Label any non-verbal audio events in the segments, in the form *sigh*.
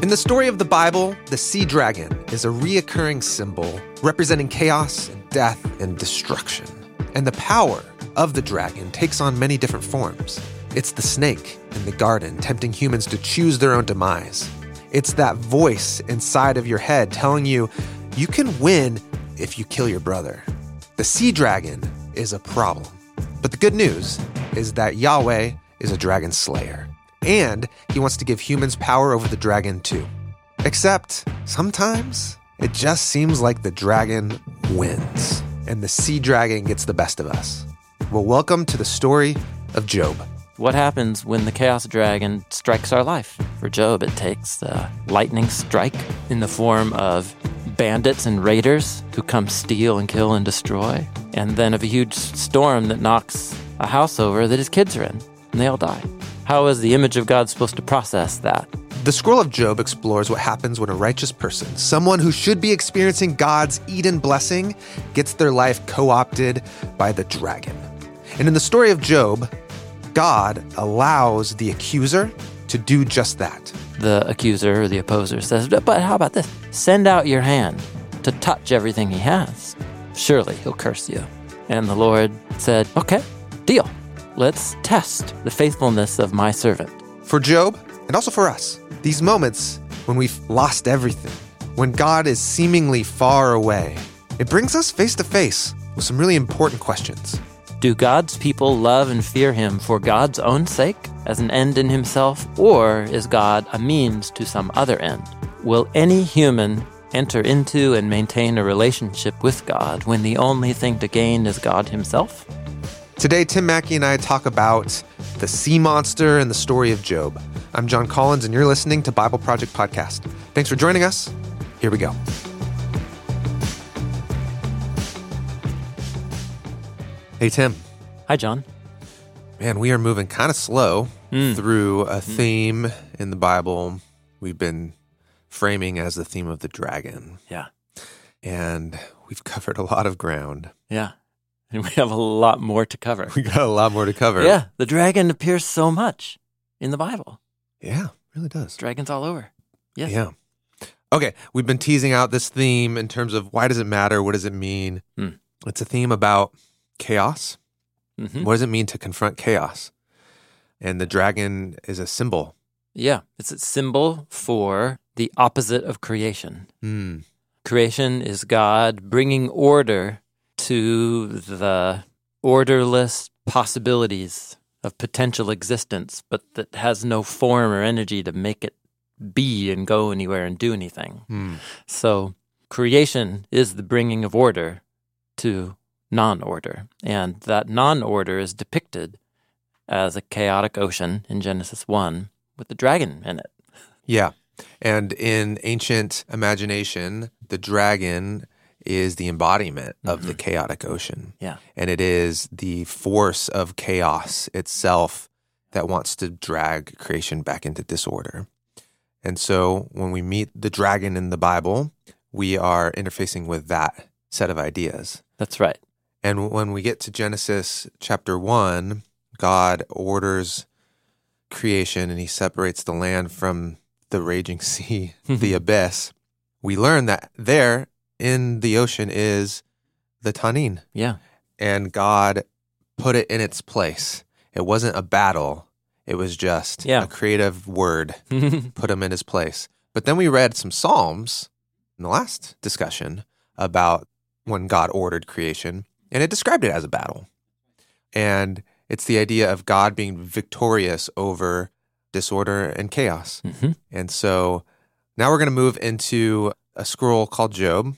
In the story of the Bible, the sea dragon is a reoccurring symbol representing chaos and death and destruction. And the power of the dragon takes on many different forms. It's the snake in the garden tempting humans to choose their own demise. It's that voice inside of your head telling you you can win if you kill your brother. The sea dragon is a problem. But the good news is that Yahweh is a dragon slayer. And he wants to give humans power over the dragon too. Except sometimes it just seems like the dragon wins and the sea dragon gets the best of us. Well, welcome to the story of Job. What happens when the chaos dragon strikes our life? For Job, it takes the lightning strike in the form of bandits and raiders who come steal and kill and destroy, and then of a huge storm that knocks a house over that his kids are in, and they all die. How is the image of God supposed to process that? The scroll of Job explores what happens when a righteous person, someone who should be experiencing God's Eden blessing, gets their life co opted by the dragon. And in the story of Job, God allows the accuser to do just that. The accuser or the opposer says, But how about this? Send out your hand to touch everything he has. Surely he'll curse you. And the Lord said, Okay, deal. Let's test the faithfulness of my servant. For Job, and also for us, these moments when we've lost everything, when God is seemingly far away, it brings us face to face with some really important questions. Do God's people love and fear him for God's own sake, as an end in himself, or is God a means to some other end? Will any human enter into and maintain a relationship with God when the only thing to gain is God himself? Today, Tim Mackie and I talk about the sea monster and the story of Job. I'm Jon Collins, and you're listening to BibleProject Podcast. Thanks for joining us. Here we go. Hey, Tim. Hi, Jon. Man, we are moving kind of slow hmm. through a hmm. theme in the Bible we've been framing as the theme of the dragon. Yeah. And we've *laughs* covered a lot of ground. Yeah. And we have a lot more to cover. We got a lot more to cover. Yeah. The dragon appears so much in the Bible. Yeah, really does. Dragons all over. Yes. Yeah. Okay, we've been teasing out this theme in terms of why does it matter? What does it mean? Hmm. It's a theme about chaos. Mhm. What does it mean to confront chaos? And the dragon is a symbol. Yeah. It's a symbol for the opposite of creation. Hmm. Creation is God bringing order to the orderless possibilities of potential existence, but that has no form or energy to make it be and go anywhere and do anything. Hmm. So, creation is the bringing of order to non order. And that non order is depicted as a chaotic ocean in Genesis 1 with the dragon in it. Yeah. And in ancient imagination, the dragon is the embodiment of the mm-hmm. chaotic ocean. Yeah. And it is the force of chaos itself that wants to drag creation back into disorder. And so when we meet the dragon in the Bible, we are interfacing with that set of ideas. That's right. And when we get to Genesis chapter 1, God orders creation and he separates the land from the raging *laughs* sea, the *laughs* abyss. We learn that there in the ocean is the tannin. Yeah. and God put it in its place. It wasn't a battle, it was just Yeah. a creative word, *laughs* put him in his place. But then we read some Psalms in the last discussion about when God ordered creation, and it described it as a battle. And it's the idea of God being victorious over disorder and chaos. Mhm. And so now we're going to move into a scroll called Job.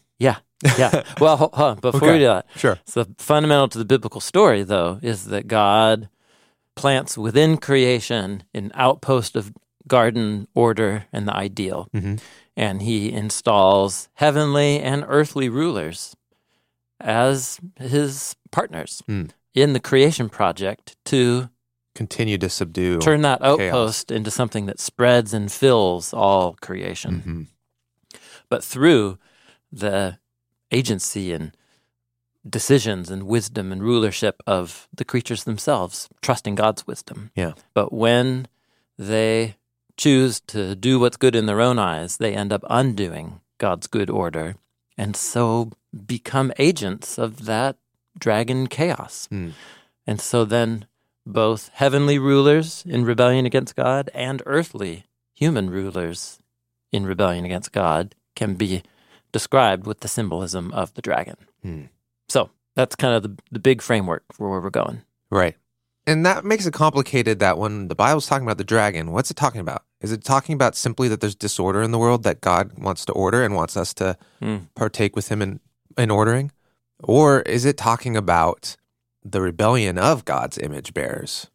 Yeah. *laughs* Well, hold. Before Okay. we do that, Sure. so fundamental to the biblical story, though, is that God plants within creation an outpost of garden order and the ideal. Mhm. And he installs heavenly and earthly rulers as his partners Hmm. in the creation project to Continue to subdue. turn that chaos. outpost into something that spreads and fills all creation. Mhm. but through the agency and decisions and wisdom and rulership of the creatures themselves, trusting God's wisdom. Yeah. But when they choose to do what's good in their own eyes, they end up undoing God's good order and so become agents of that dragon chaos. Hmm. And so then both heavenly rulers in rebellion against God and earthly human rulers in rebellion against God can be described with the symbolism of the dragon. Hmm. So that's kind of the, the big framework for where we're going. Right. And that makes it complicated that when the Bible's talking about the dragon, what's it talking about? Is it talking about simply that there's disorder in the world that God wants to order and wants us to Hmm. partake with him in, in ordering? Or is it talking about the rebellion of God's image bearers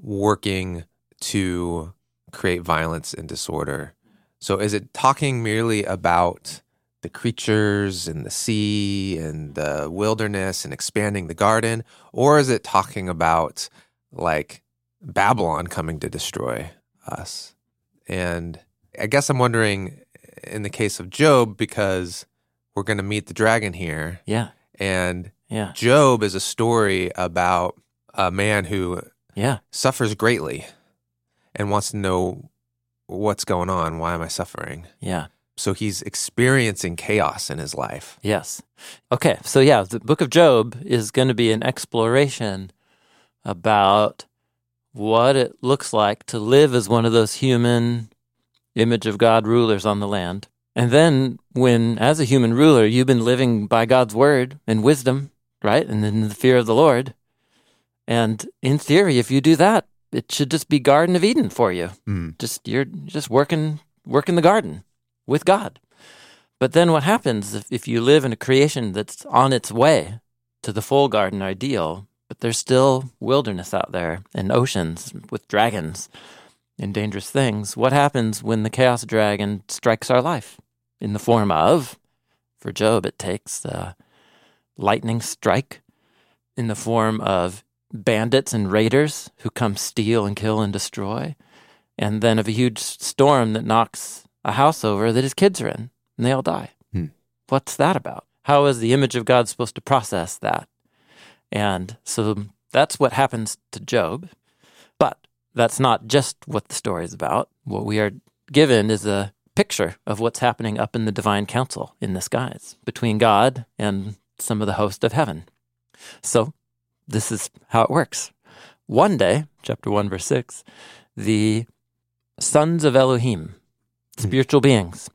working to create violence and disorder? So is it talking merely about the creatures and the sea and the wilderness and expanding the garden? Or is it talking about like Babylon coming to destroy us? And I guess I'm wondering in the case of Job, because we're going to meet the dragon here, Yeah. and Yeah. Job is a story about a man who Yeah. suffers greatly and wants to know what's going on. Why am I suffering? Yeah. So he's experiencing chaos in his life. Yes. Okay. So, yeah, the book of Job is going to be an exploration about what it looks like to live as one of those human image of God rulers on the land. And then, when as a human ruler, you've been living by God's word and wisdom, right? And in the fear of the Lord. And in theory, if you do that, it should just be Garden of Eden for you. Mm. Just you're just working working the garden with God. But then what happens if, if you live in a creation that's on its way to the full garden ideal, but there's still wilderness out there and oceans with dragons and dangerous things? What happens when the chaos dragon strikes our life in the form of, for Job, it takes the lightning strike in the form of bandits and raiders who come steal and kill and destroy, and then of a huge storm that knocks a house over that his kids are in, and they all die. Hmm. What's that about? How is the image of God supposed to process that? And so that's what happens to Job. But that's not just what the story is about. What we are given is a picture of what's happening up in the divine council in the skies between God and some of the host of heaven. So this is how it works. One day, chapter 1, verse 6, the sons of Elohim, spiritual beings,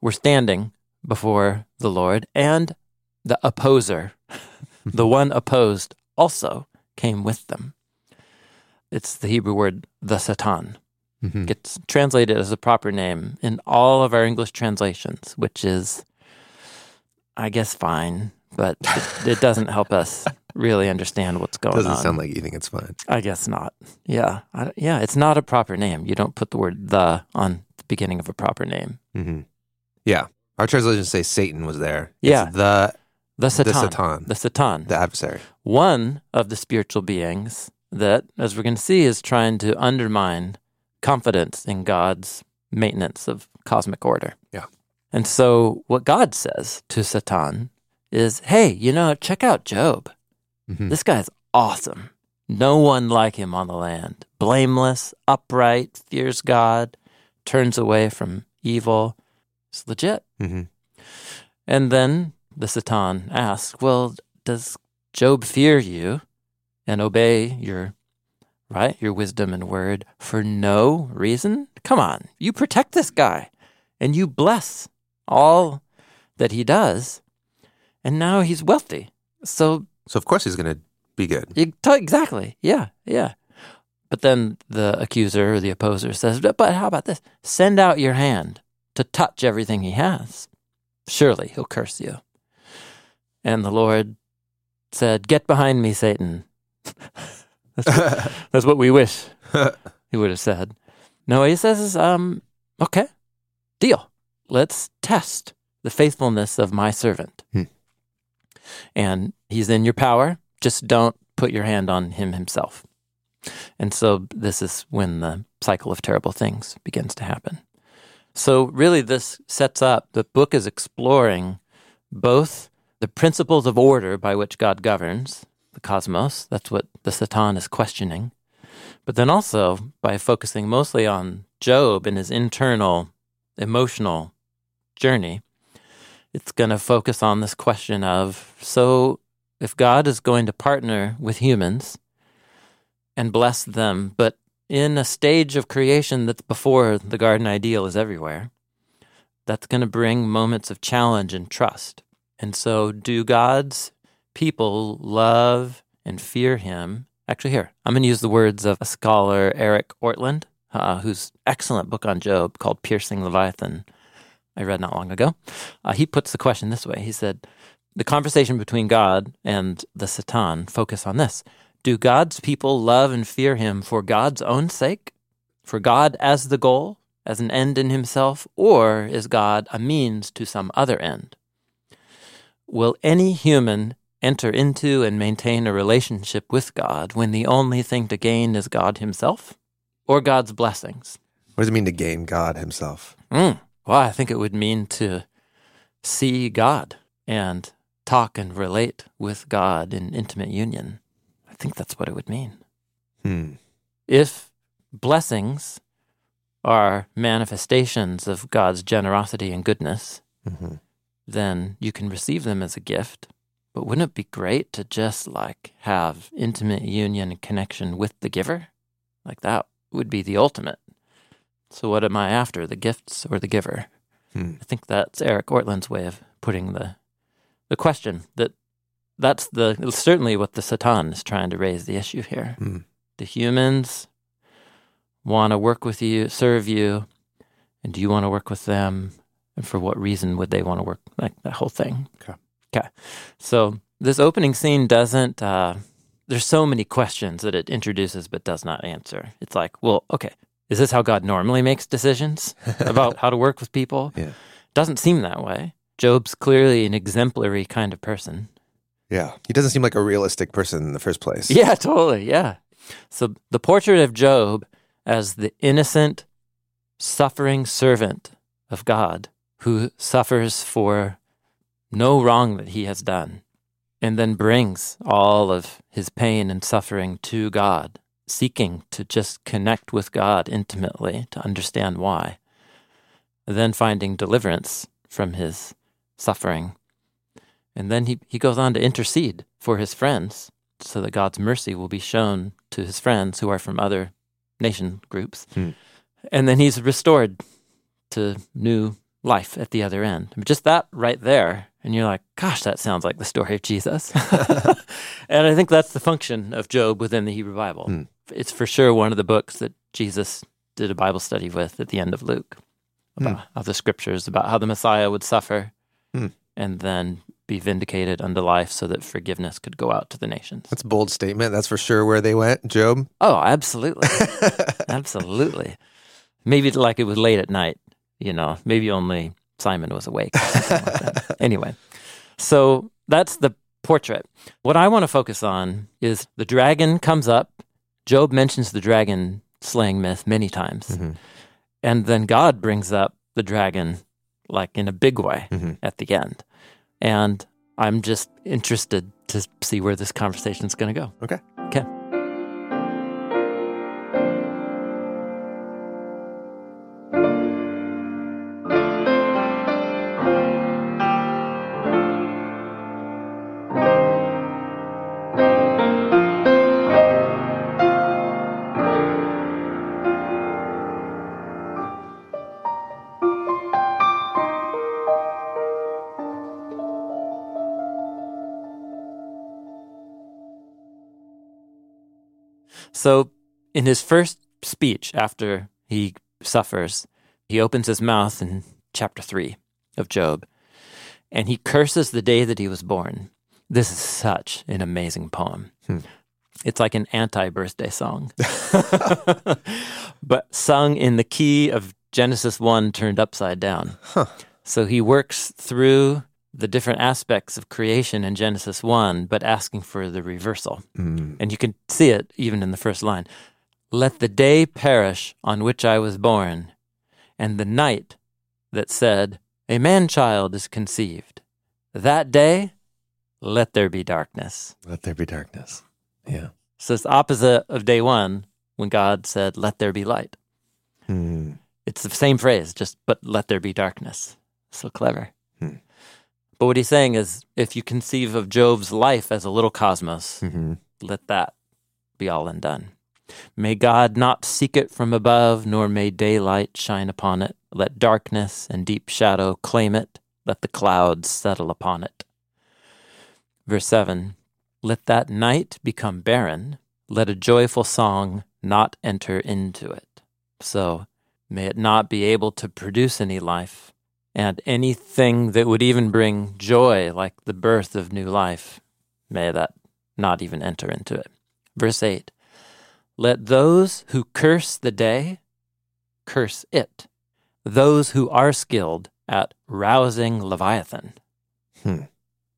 were standing before the Lord, and the opposer, *laughs* the one opposed, also came with them. It's the Hebrew word the Satan. Mhm. Gets translated as a proper name in all of our English translations, which is, I guess, fine, but it, it *laughs* doesn't help us really understand what's going on. Doesn't sound like you think it's fine. I guess not. Yeah, I, yeah, it's not a proper name. You don't put the word "the" on beginning of a proper name. hmm Yeah. Our translations say Satan was there. It's Yeah. the The Satan. the Satan, The Satan. the adversary. One of the spiritual beings that, as we're going to see, is trying to undermine confidence in God's maintenance of cosmic order. Yeah. And so, what God says to Satan is, "Hey, you know, check out Job. Mhm. This guy's awesome. No one like him on the land. Blameless, upright, fears God, turns away from evil. It's legit. Mhm. And then the Satan asks, Well, does Job fear you and obey your right, your wisdom and word for no reason? Come on, you protect this guy and you bless all that he does, and now he's wealthy. So So of course he's going to be good. t- exactly. Yeah, yeah. But then the accuser or the opposer says, But how about this? Send out your hand to touch everything he has. Surely he'll curse you. And the Lord said, Get behind me, Satan. *laughs* that's, what, *laughs* that's what we wish *laughs* he would have said. No, he says um, okay, deal. Let's test the faithfulness of my servant. Hmm. And he's in your power. Just don't put your hand on him himself. And so this is when the cycle of terrible things begins to happen. So, really, this sets up the book is exploring both the principles of order by which God governs the cosmos. That's what the Satan is questioning. But then also by focusing mostly on Job and his internal emotional journey, it's going to focus on this question of so if God is going to partner with humans and bless them, but in a stage of creation that's before the garden ideal is everywhere, that's going to bring moments of challenge and trust. And so, do God's people love and fear Him? Actually, here, I'm going to use the words of a scholar, Eric Ortlund, uh, whose excellent book on Job called Piercing Leviathan, I read not long ago. Uh, he puts the question this way He said, The conversation between God and the Satan focus on this Do God's people love and fear Him for God's own sake? For God as the goal? as an end in himself, or is God a means to some other end? Will any human enter into and maintain a relationship with God when the only thing to gain is God himself or God's blessings? What does it mean to gain God himself? Mm. Well, I think it would mean to see God and talk and relate with God in intimate union. I think that's what it would mean. Hmm. If blessings are manifestations of God's generosity and goodness, hmm then you can receive them as a gift. But wouldn't it be great to just like have intimate union and connection with the giver? Like that would be the ultimate. So, what am I after, the gifts or the giver? Hmm. I think that's Eric Ortlund's way of putting the the question. That that's the certainly what the Satan is trying to raise the issue here. Hmm. Do humans want to work with you, serve you, and do you want to work with them? And for what reason would they want to work? Like that whole thing. Okay. Okay. So this opening scene doesn't. Uh, there's so many questions that it introduces but does not answer. It's like, well, okay, is this how God normally makes decisions *laughs* about how to work with people? Yeah. Doesn't seem that way. Job's clearly an exemplary kind of person. Yeah. He doesn't seem like a realistic person in the first place. Yeah, totally. Yeah. So the portrait of Job as the innocent, suffering servant of God who suffers for no wrong that he has done and then brings all of his pain and suffering to God, seeking to just connect with God intimately to understand why, then finding deliverance from his suffering. And then he, he goes on to intercede for his friends so that God's mercy will be shown to his friends who are from other nation groups. Hmm. And then he's restored to new life at the other end. Just that right there. And you're like, gosh, that sounds like the story of Jesus. *laughs* and I think that's the function of Job within the Hebrew Bible. Hmm. It's for sure one of the books that Jesus did a Bible study with at the end of Luke about of the scriptures about how the Messiah would suffer Hmm. And then be vindicated unto life so that forgiveness could go out to the nations. That's a bold statement. That's for sure where they went, Job. Oh, absolutely. *laughs* absolutely. Maybe like it was late at night, you know, maybe only Simon was awake. like. *laughs* Anyway, so that's the portrait. What I want to focus on is the dragon comes up. Job mentions the dragon slaying myth many times. Mhm. And then God brings up the dragon like in a big way Mhm. at the end. And I'm just interested to see where this conversation is going to go. Okay. So, in his first speech after he suffers, he opens his mouth in chapter 3 of Job and he curses the day that he was born. This is such an amazing poem. Hmm. It's like an anti birthday song, *laughs* *laughs* but sung in the key of Genesis 1 turned upside down. Huh. So he works through the different aspects of creation in Genesis 1, but asking for the reversal. Mm. And you can see it even in the first line. Let the day perish on which I was born, and the night that said, A man child is conceived. That day, let there be darkness. Let there be darkness. Yeah. So it's opposite of day one when God said, Let there be light. Mm. It's the same phrase, just but let there be darkness. So clever. But what he's saying is if you conceive of Job's life as a little cosmos, hmm let that be all and done. May God not seek it from above, nor may daylight shine upon it. Let darkness and deep shadow claim it. Let the clouds settle upon it. Verse 7 Let that night become barren. Let a joyful song not enter into it. So may it not be able to produce any life, and anything that would even bring joy, like the birth of new life, may that not even enter into it. Verse 8 Let those who curse the day curse it, those who are skilled at rousing Leviathan. Hmm.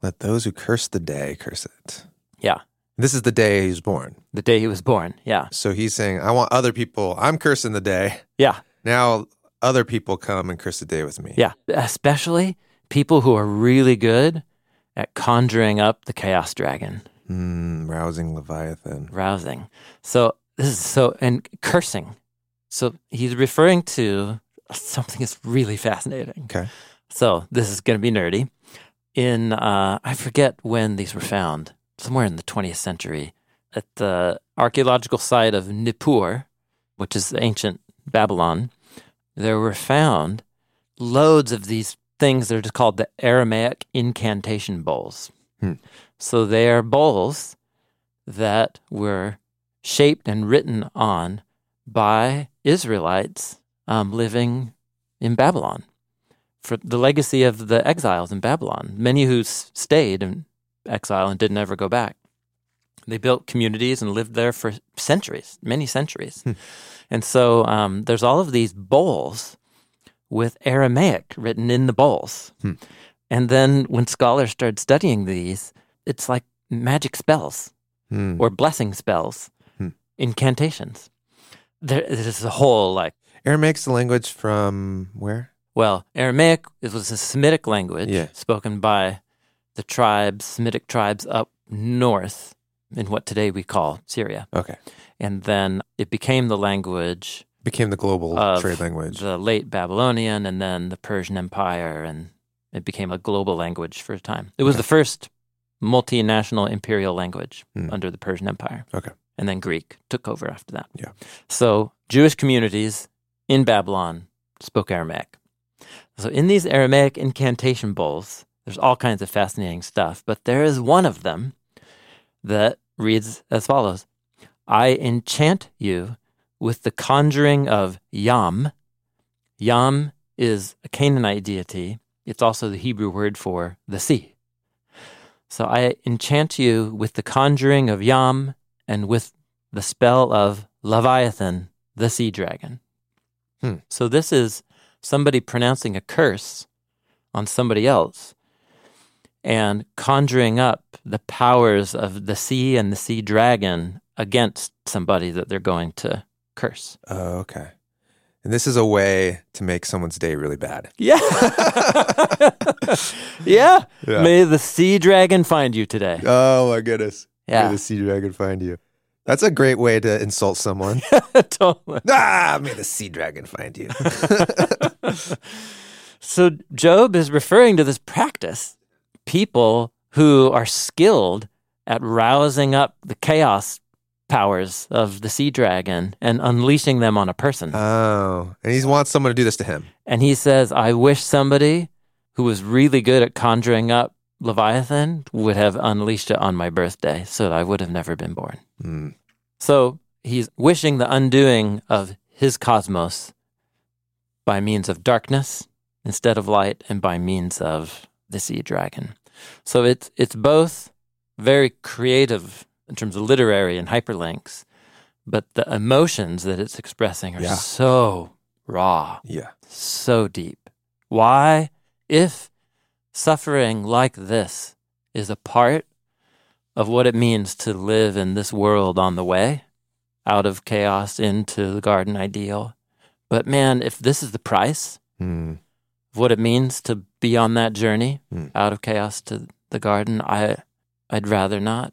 Let those who curse the day curse it. Yeah, This is the day he was born. the day he was born. Yeah, So he's saying, I want other people, I'm cursing the day. yeah, Now other people come and curse the day with me. yeah. Especially people who are really good at conjuring up the chaos dragon, Mm, rousing Leviathan. rousing. So this is so, and cursing. So he's referring to something that's really fascinating. Okay. So this is going to be nerdy. In uh, I forget when these were found, somewhere in the 20th century, at the archaeological site of Nippur, which is ancient Babylon, there were found loads of these things that are just called the Aramaic incantation bowls. Hmm. So they are bowls that were shaped and written on by Israelites um, living in Babylon for the legacy of the exiles in Babylon. Many who stayed in exile and didn't ever go back. They built communities and lived there for centuries, many centuries. And so um, there's all of these bowls with Aramaic written in the bowls. Hmm. And then when scholars started studying these, it's like magic spells Hmm. or blessing spells, Hmm. incantations. There, there's a whole like Aramaic's the language from where? Well, Aramaic it was a Semitic language Yeah. spoken by the tribes, Semitic tribes up north in what today we call Syria. Okay. And then it became the language Became the global trade language. the late Babylonian and then the Persian Empire, and it became a global language for a time. It was Okay. the first multinational imperial language Hmm. under the Persian Empire. Okay. And then Greek took over after that. Yeah. So Jewish communities in Babylon spoke Aramaic. So in these Aramaic incantation bowls, there's all kinds of fascinating stuff, but there is one of them that reads as follows I enchant you with the conjuring of Yam. Yam is a Canaanite deity. It's also the Hebrew word for the sea. So I enchant you with the conjuring of Yam and with the spell of Leviathan, the sea dragon. Hmm. So this is somebody pronouncing a curse on somebody else and conjuring up the powers of the sea and the sea dragon against somebody that they're going to curse. oh, okay. And this is a way to make someone's day really bad. Yeah. *laughs* yeah. Yeah. May the sea dragon find you today. Oh my goodness. May Yeah. the sea dragon find you. That's a great way to insult someone. *laughs* totally. ah, may the sea dragon find you. *laughs* So Job is referring to this practice. People who are skilled at rousing up the chaos powers of the sea dragon and unleashing them on a person. oh, and he wants someone to do this to him. and he says, I wish somebody who was really good at conjuring up Leviathan would have unleashed it on my birthday so that I would have never been born. Hmm. So he's wishing the undoing of his cosmos by means of darkness instead of light and by means of the sea dragon. So it's it's both very creative in terms of literary and hyperlinks, but the emotions that it's expressing are Yeah. so raw, Yeah. so deep. Why, if suffering like this is a part of what it means to live in this world on the way out of chaos into the garden ideal. But man, if this is the price Hmm. of what it means to be on that journey Hmm. out of chaos to the garden, I I'd rather not.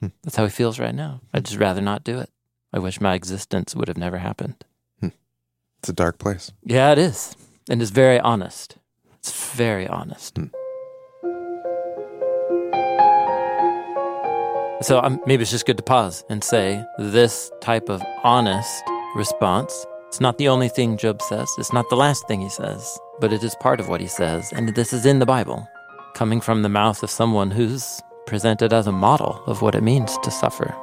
Hmm. That's how he feels right now. I'd just rather not do it. I wish my existence would have never happened. It's a dark place. Yeah, it is. And it's very honest. It's very honest. So um, maybe it's just good to pause and say this type of honest response. It's not the only thing Job says. It's not the last thing he says, but it is part of what he says. And this is in the Bible, coming from the mouth of someone who's presented as a model of what it means to suffer.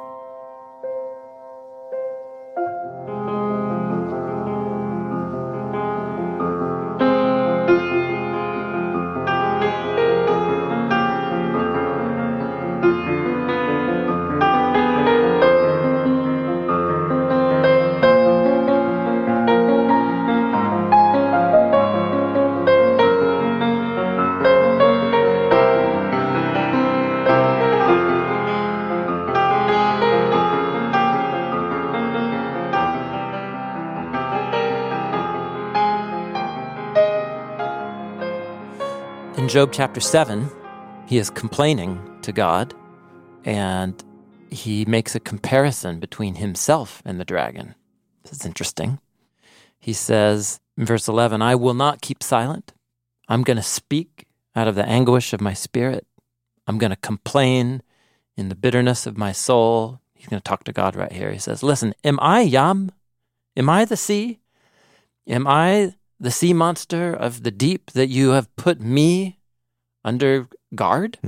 Job chapter 7, he is complaining to God and he makes a comparison between himself and the dragon. This is interesting. He says in verse 11, I will not keep silent. I'm going to speak out of the anguish of my spirit. I'm going to complain in the bitterness of my soul. He's going to talk to God right here. He says, Listen, am I Yam? Am I the sea? Am I the sea monster of the deep that you have put me under guard?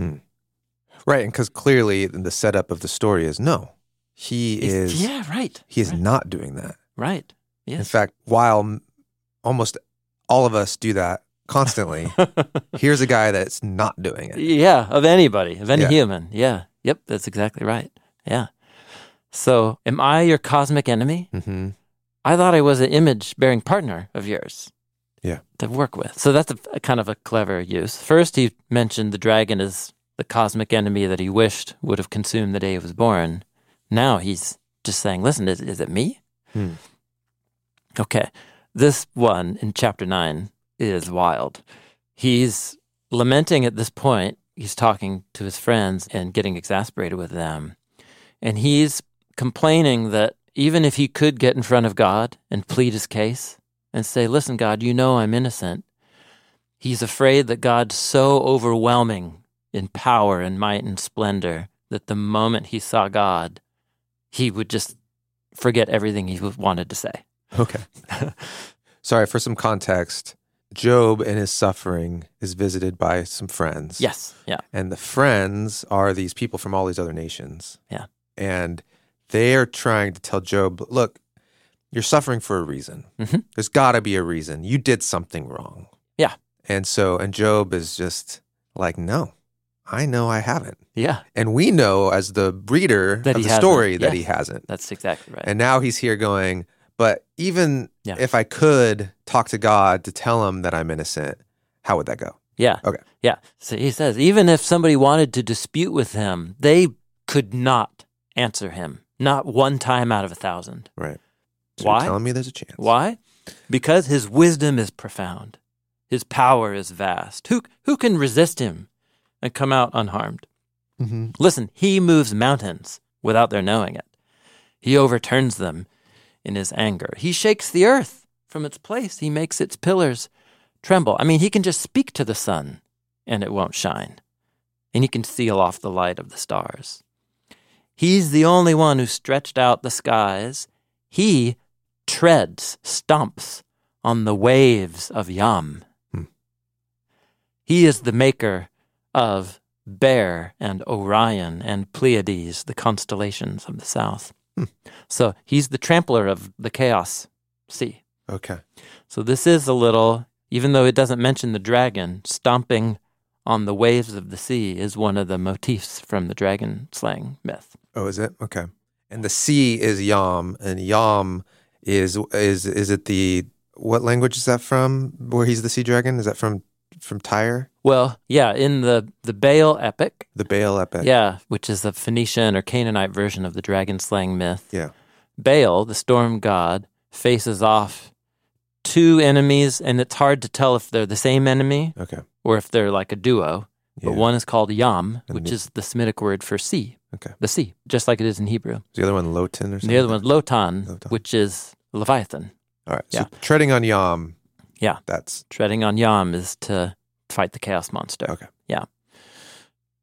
Right, and because clearly the setup of the story is no, he is. Yeah, right. He is right, not doing that. Right. In fact, while almost all of us do that constantly, *laughs* here's a guy that's not doing it. Yeah, of anybody, of any Yeah. human. Yeah. Yep, that's exactly right. Yeah. So, am I your cosmic enemy? hmm I thought I was an image bearing partner of yours. Yeah. To work with. So that's a, a kind of a clever use. First, he mentioned the dragon as the cosmic enemy that he wished would have consumed the day he was born. Now he's just saying, listen, is, is it me? Hmm. Okay. This one in chapter 9 is wild. He's lamenting at this point. He's talking to his friends and getting exasperated with them. And he's complaining that even if he could get in front of God and plead his case and say, Listen, God, you know I'm innocent, he's afraid that God's so overwhelming in power and might and splendor that the moment he saw God, he would just forget everything he wanted to say. Okay. *laughs* Sorry, for some context, Job in his suffering is visited by some friends. Yes. Yeah. And the friends are these people from all these other nations. Yeah. And they are trying to tell Job, look, you're suffering for a reason. Mhm. There's got to be a reason. You did something wrong. Yeah. And so, and Job is just like, no, I know I haven't. Yeah. And we know as the reader That of the hasn't. story that he hasn't. That's exactly right. And now he's here going, but even Yeah. if I could talk to God to tell him that I'm innocent, how would that go? Yeah. Okay. Yeah. So he says, even if somebody wanted to dispute with him, they could not answer him. Not one time out of a thousand. Right. So Why? Telling me there's a chance. Why? Because his wisdom is profound. His power is vast. Who who can resist him and come out unharmed? hmm Listen, he moves mountains without their knowing it. He overturns them in his anger. He shakes the earth from its place. He makes its pillars tremble. I mean, he can just speak to the sun and it won't shine. And he can seal off the light of the stars. He's the only one who stretched out the skies. He treads, stomps on the waves of Yam. Hmm. He is the maker of Bear and Orion and Pleiades, the constellations of the south. Hmm. So he's the trampler of the chaos sea. Okay. So this is a little, even though it doesn't mention the dragon, stomping on the waves of the sea is one of the motifs from the dragon slaying myth. Oh, is it? Okay. And the sea is Yam, and Yam is is is it the what language is that from? Where he's the sea dragon? Is that from from Tyre? Well, yeah, in the the Baal epic, The Baal epic. yeah, which is the Phoenician or Canaanite version of the dragon slaying myth. Yeah. Baal, the storm god, faces off two enemies, and it's hard to tell if they're the same enemy Okay. or if they're like a duo. Yeah. But one is called Yam, And which the- is the Semitic word for sea. Okay. The sea, just like it is in Hebrew. Is the other one Lotan or something? the other one's Lotan, Lotan. which is Leviathan. All right. Yeah. So treading on Yam. Yeah. That's Treading on Yam is to fight the chaos monster. Okay. Yeah.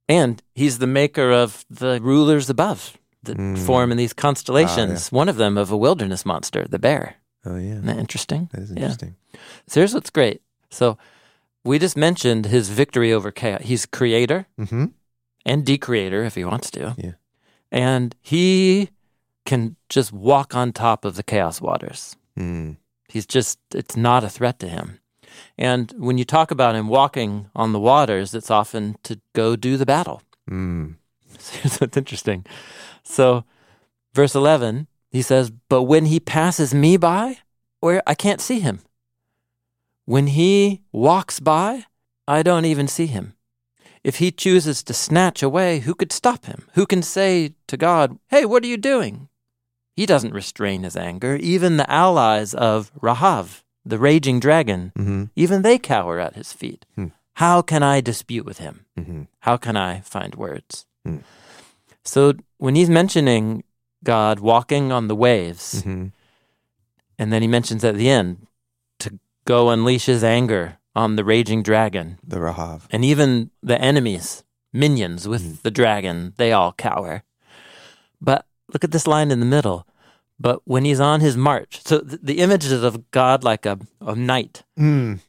And he's the maker of the rulers above that Mm. form in these constellations. One of them of a wilderness monster, the bear. oh yeah. Isn't that interesting? That is Yeah. interesting. So here's what's great. So we just mentioned his victory over chaos. He's creator Mm-hmm. and decreator if he wants to. Yeah. And he can just walk on top of the chaos waters. Mm. He's just, it's not a threat to him. And when you talk about him walking on the waters, it's often to go do the battle. *laughs* Mm. So what's interesting. So, verse 11, he says, But when he passes me by, where I can't see him. When he walks by, I don't even see him. If he chooses to snatch away, who could stop him? Who can say to God, Hey, what are you doing? He doesn't restrain his anger. Even the allies of Rahav, the raging dragon, Mm-hmm. even they cower at his feet. Hmm. How can I dispute with him? Mm-hmm. How can I find words? Hmm. So when he's mentioning God walking on the waves, Mm-hmm. and then he mentions at the end go unleash his anger on the raging dragon, The Rahav. and even the enemies, minions with Hmm. the dragon, they all cower. But look at this line in the middle. But when he's on his march, so th- the image is of God like a, a knight Mm.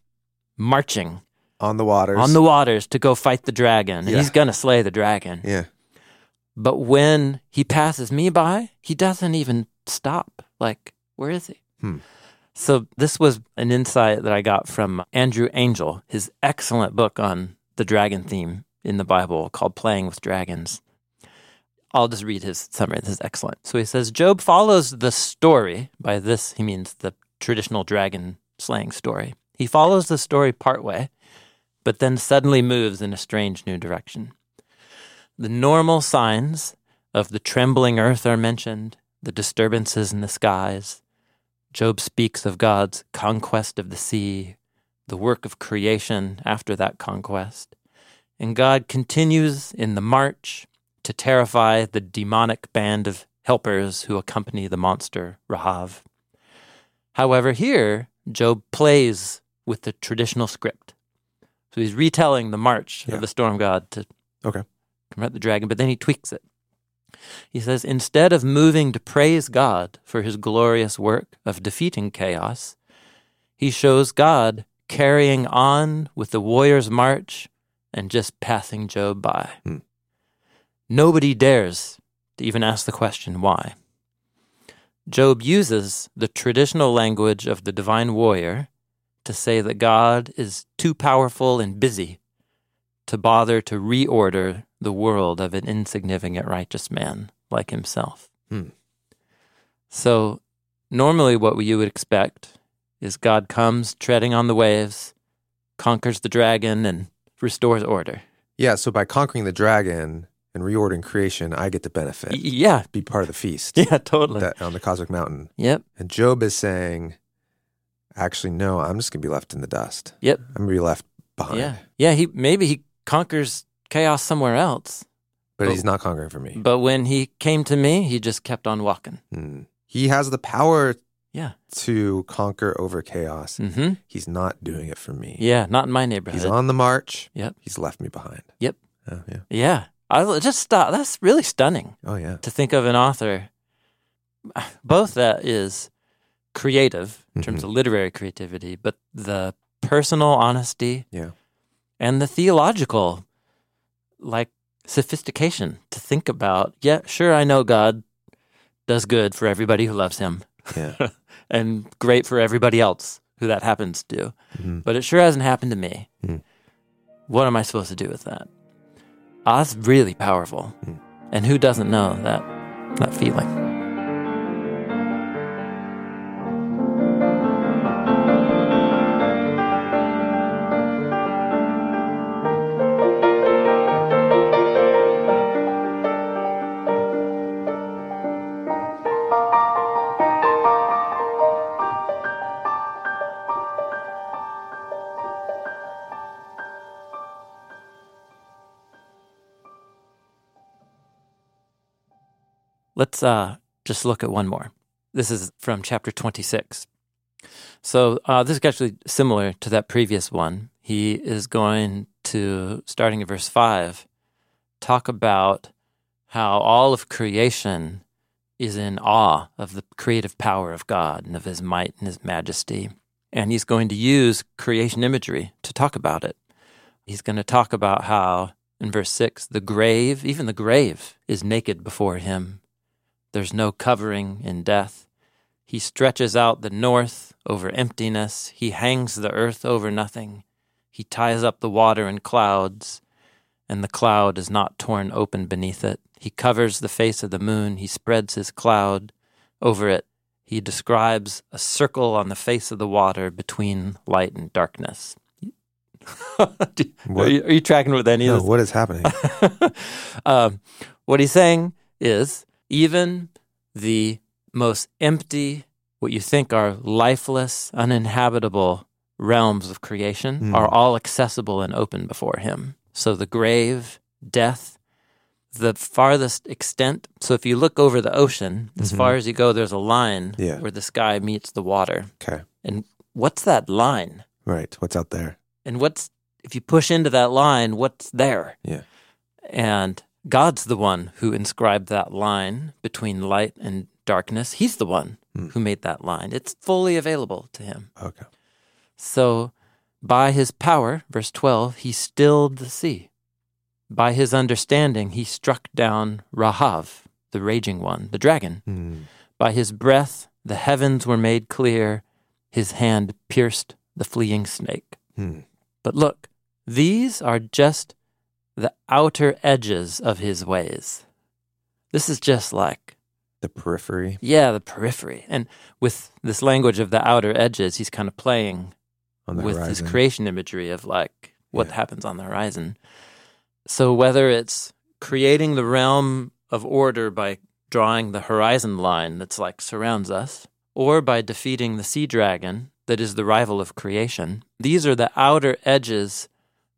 marching On the waters. on the waters to go fight the dragon. And Yeah. he's going to slay the dragon. Yeah. But when he passes me by, he doesn't even stop. Like, where is he? Hmm. So, this was an insight that I got from Andrew Angel, his excellent book on the dragon theme in the Bible called Playing with Dragons. I'll just read his summary. This is excellent. So he says Job follows the story. By this, he means the traditional dragon slaying story. He follows the story partway, but then suddenly moves in a strange new direction. The normal signs of the trembling earth are mentioned, the disturbances in the skies. Job speaks of God's conquest of the sea, the work of creation after that conquest. And God continues in the march to terrify the demonic band of helpers who accompany the monster Rahav. However, here, Job plays with the traditional script. So he's retelling the march Yeah. of the storm god to Okay. confront the dragon, but then he tweaks it. He says, instead of moving to praise God for his glorious work of defeating chaos, he shows God carrying on with the warrior's march and just passing Job by. Hmm. Nobody dares to even ask the question why. Job uses the traditional language of the divine warrior to say that God is too powerful and busy to bother to reorder the world of an insignificant righteous man like himself. Hmm. So, normally, what you would expect is God comes treading on the waves, conquers the dragon, and restores order. Yeah. So by conquering the dragon and reordering creation, I get to benefit, Y- yeah, be part of the feast *laughs* yeah, totally. that, on the cosmic mountain. Yep, And Job is saying, actually, no, I'm just going to be left in the dust. yep, I'm going to be left behind. yeah, yeah. He maybe he conquers chaos somewhere else, But But- he's not conquering for me. but when he came to me, he just kept on walking. Hmm. He has the power Yeah, to conquer over chaos. mm-hmm. He's not doing it for me. yeah. Not in my neighborhood. He's on the march. Yep. He's left me behind. Yep. Oh, yeah. Yeah, I just stop. That's really stunning. Oh, yeah. to think of an author, both that is creative in terms Mhm. of literary creativity, but the personal honesty Yeah. and the theological, like sophistication to think about. Yeah, sure, I know God does good for everybody who loves Him, Yeah. *laughs* and great for everybody else who that happens to. Mhm. But it sure hasn't happened to me. Mm. What am I supposed to do with that? Ah, that's really powerful. Mm. And who doesn't know that that feeling? Let's uh, just look at one more. This is from chapter 26. So uh, this is actually similar to that previous one. He is going to, starting at verse 5, talk about how all of creation is in awe of the creative power of God and of his might and his majesty. And he's going to use creation imagery to talk about it. He's going to talk about how, in verse 6, the grave, even the grave, is naked before him. There's no covering in death. He stretches out the north over emptiness. He hangs the earth over nothing. He ties up the water in clouds, and the cloud is not torn open beneath it. He covers the face of the moon. He spreads his cloud over it. He describes a circle on the face of the water between light and darkness. *laughs* are, you, are, you, tracking with any no, of this? What is happening? *laughs* um, what he's saying is even the most empty, what you think are lifeless, uninhabitable realms of creation mm. are all accessible and open before him. So the grave, death, the farthest extent. So if you look over the ocean, as mm-hmm. far as you go, there's a line yeah. where the sky meets the water. Okay. And what's that line? Right. What's out there? And what's, if you push into that line, what's there? Yeah. And God's the one who inscribed that line between light and darkness. He's the one mm. who made that line. It's fully available to him. Okay. So by his power, verse 12, he stilled the sea. By his understanding, he struck down Rahav, the raging one, the dragon. Mm. By his breath, the heavens were made clear. His hand pierced the fleeing snake. Mm. But look, these are just the outer edges of his ways. This is just like the periphery. Yeah, the periphery. And with this language of the outer edges, he's kind of playing with horizon. his creation imagery of like what yeah. happens on the horizon. So whether it's creating the realm of order by drawing the horizon line that's like surrounds us, or by defeating the sea dragon that is the rival of creation, these are the outer edges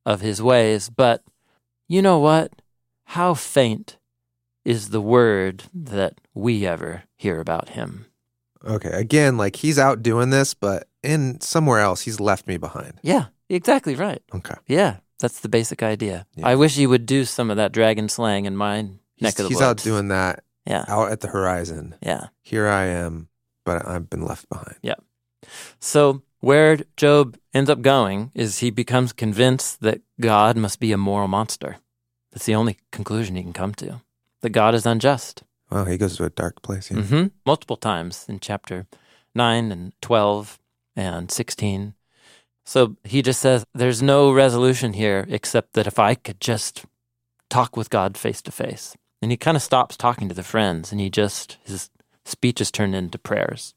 of his ways. But you know what? How faint is the word that we ever hear about him. Okay. Again, like he's out doing this, but in somewhere else, he's left me behind. Yeah, exactly right. Okay. Yeah, that's the basic idea. Yeah. I wish he would do some of that dragon slang in my he's, neck of the He's woods. out doing that. Yeah. Out at the horizon. Yeah. Here I am, but I've been left behind. Yeah. So where Job ends up going is he becomes convinced that God must be a moral monster. That's the only conclusion he can come to. That God is unjust. Well, he goes to a dark place. Yeah. Mm-hmm. Multiple times in chapter 9 and 12 and 16. So he just says, There's no resolution here except that if I could just talk with God face to face. And he kind of stops talking to the friends and he just, his speech is turned into prayers.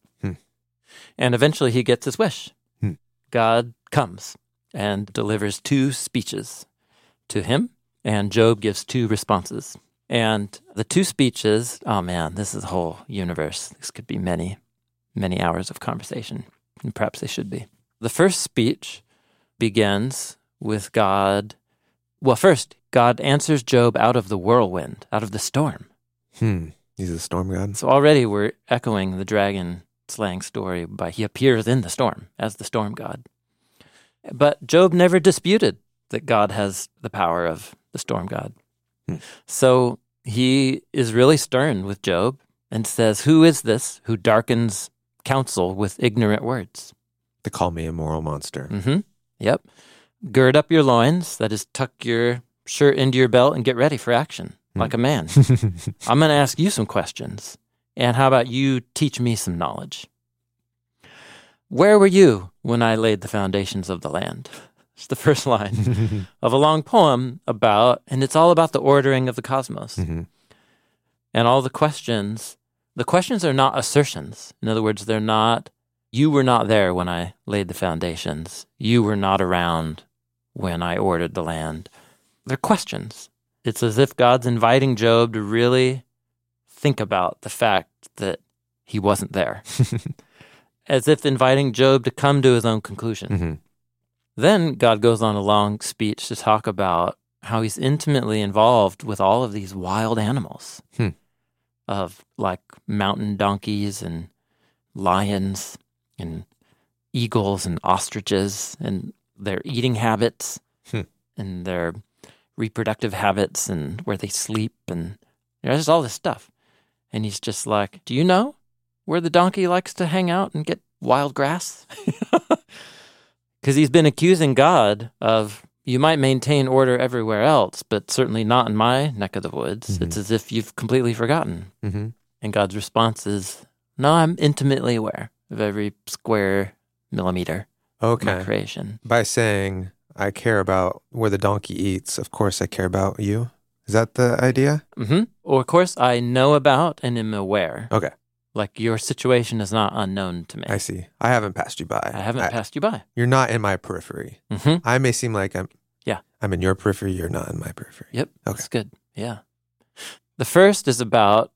And eventually he gets his wish. Hmm. God comes and delivers two speeches to him and Job gives two responses. And the two speeches, oh man, this is a whole universe. This could be many, many hours of conversation, and perhaps they should be. The first speech begins with God. Well, first, God answers Job out of the whirlwind, out of the storm. Hmm. He's a storm god. So already we're echoing the dragon slaying story by he appears in the storm as the storm god. But Job never disputed that God has the power of the storm god. Hmm. So he is really stern with Job and says, Who is this who darkens counsel with ignorant words? To call me a moral monster. Mm-hmm. Yep. Gird up your loins, that is, tuck your shirt into your belt and get ready for action hmm. like a man. *laughs* I'm going to ask you some questions. And how about you teach me some knowledge? Where were you when I laid the foundations of the land? *laughs* It's the first line *laughs* of a long poem about, and it's all about the ordering of the cosmos. Mm-hmm. And all the questions, the questions are not assertions. In other words, they're not, you were not there when I laid the foundations. You were not around when I ordered the land. They're questions. It's as if God's inviting Job to really think about the fact that he wasn't there. *laughs* as if inviting Job to come to his own conclusion. Mm-hmm. Then God goes on a long speech to talk about how he's intimately involved with all of these wild animals hmm. of like mountain donkeys and lions and eagles and ostriches and their eating habits Hmm. and their reproductive habits and where they sleep and you know, there's all this stuff. And he's just like, Do you know where the donkey likes to hang out and get wild grass? *laughs* Because he's been accusing God of, You might maintain order everywhere else, but certainly not in my neck of the woods. Mhm. It's as if you've completely forgotten. Mm-hmm. And God's response is, No, I'm intimately aware of every square millimeter of my creation. By saying I care about where the donkey eats, of course I care about you. Is that the idea? Mm hmm Or, of course, I know about and am aware. Okay. Like your situation is not unknown to me. I see. I haven't passed you by. I haven't passed you by. You're not in my periphery. Mm-hmm. I may seem like I'm. Yeah. I'm in your periphery. You're not in my periphery. Yep. Okay. That's good. Yeah. The first is about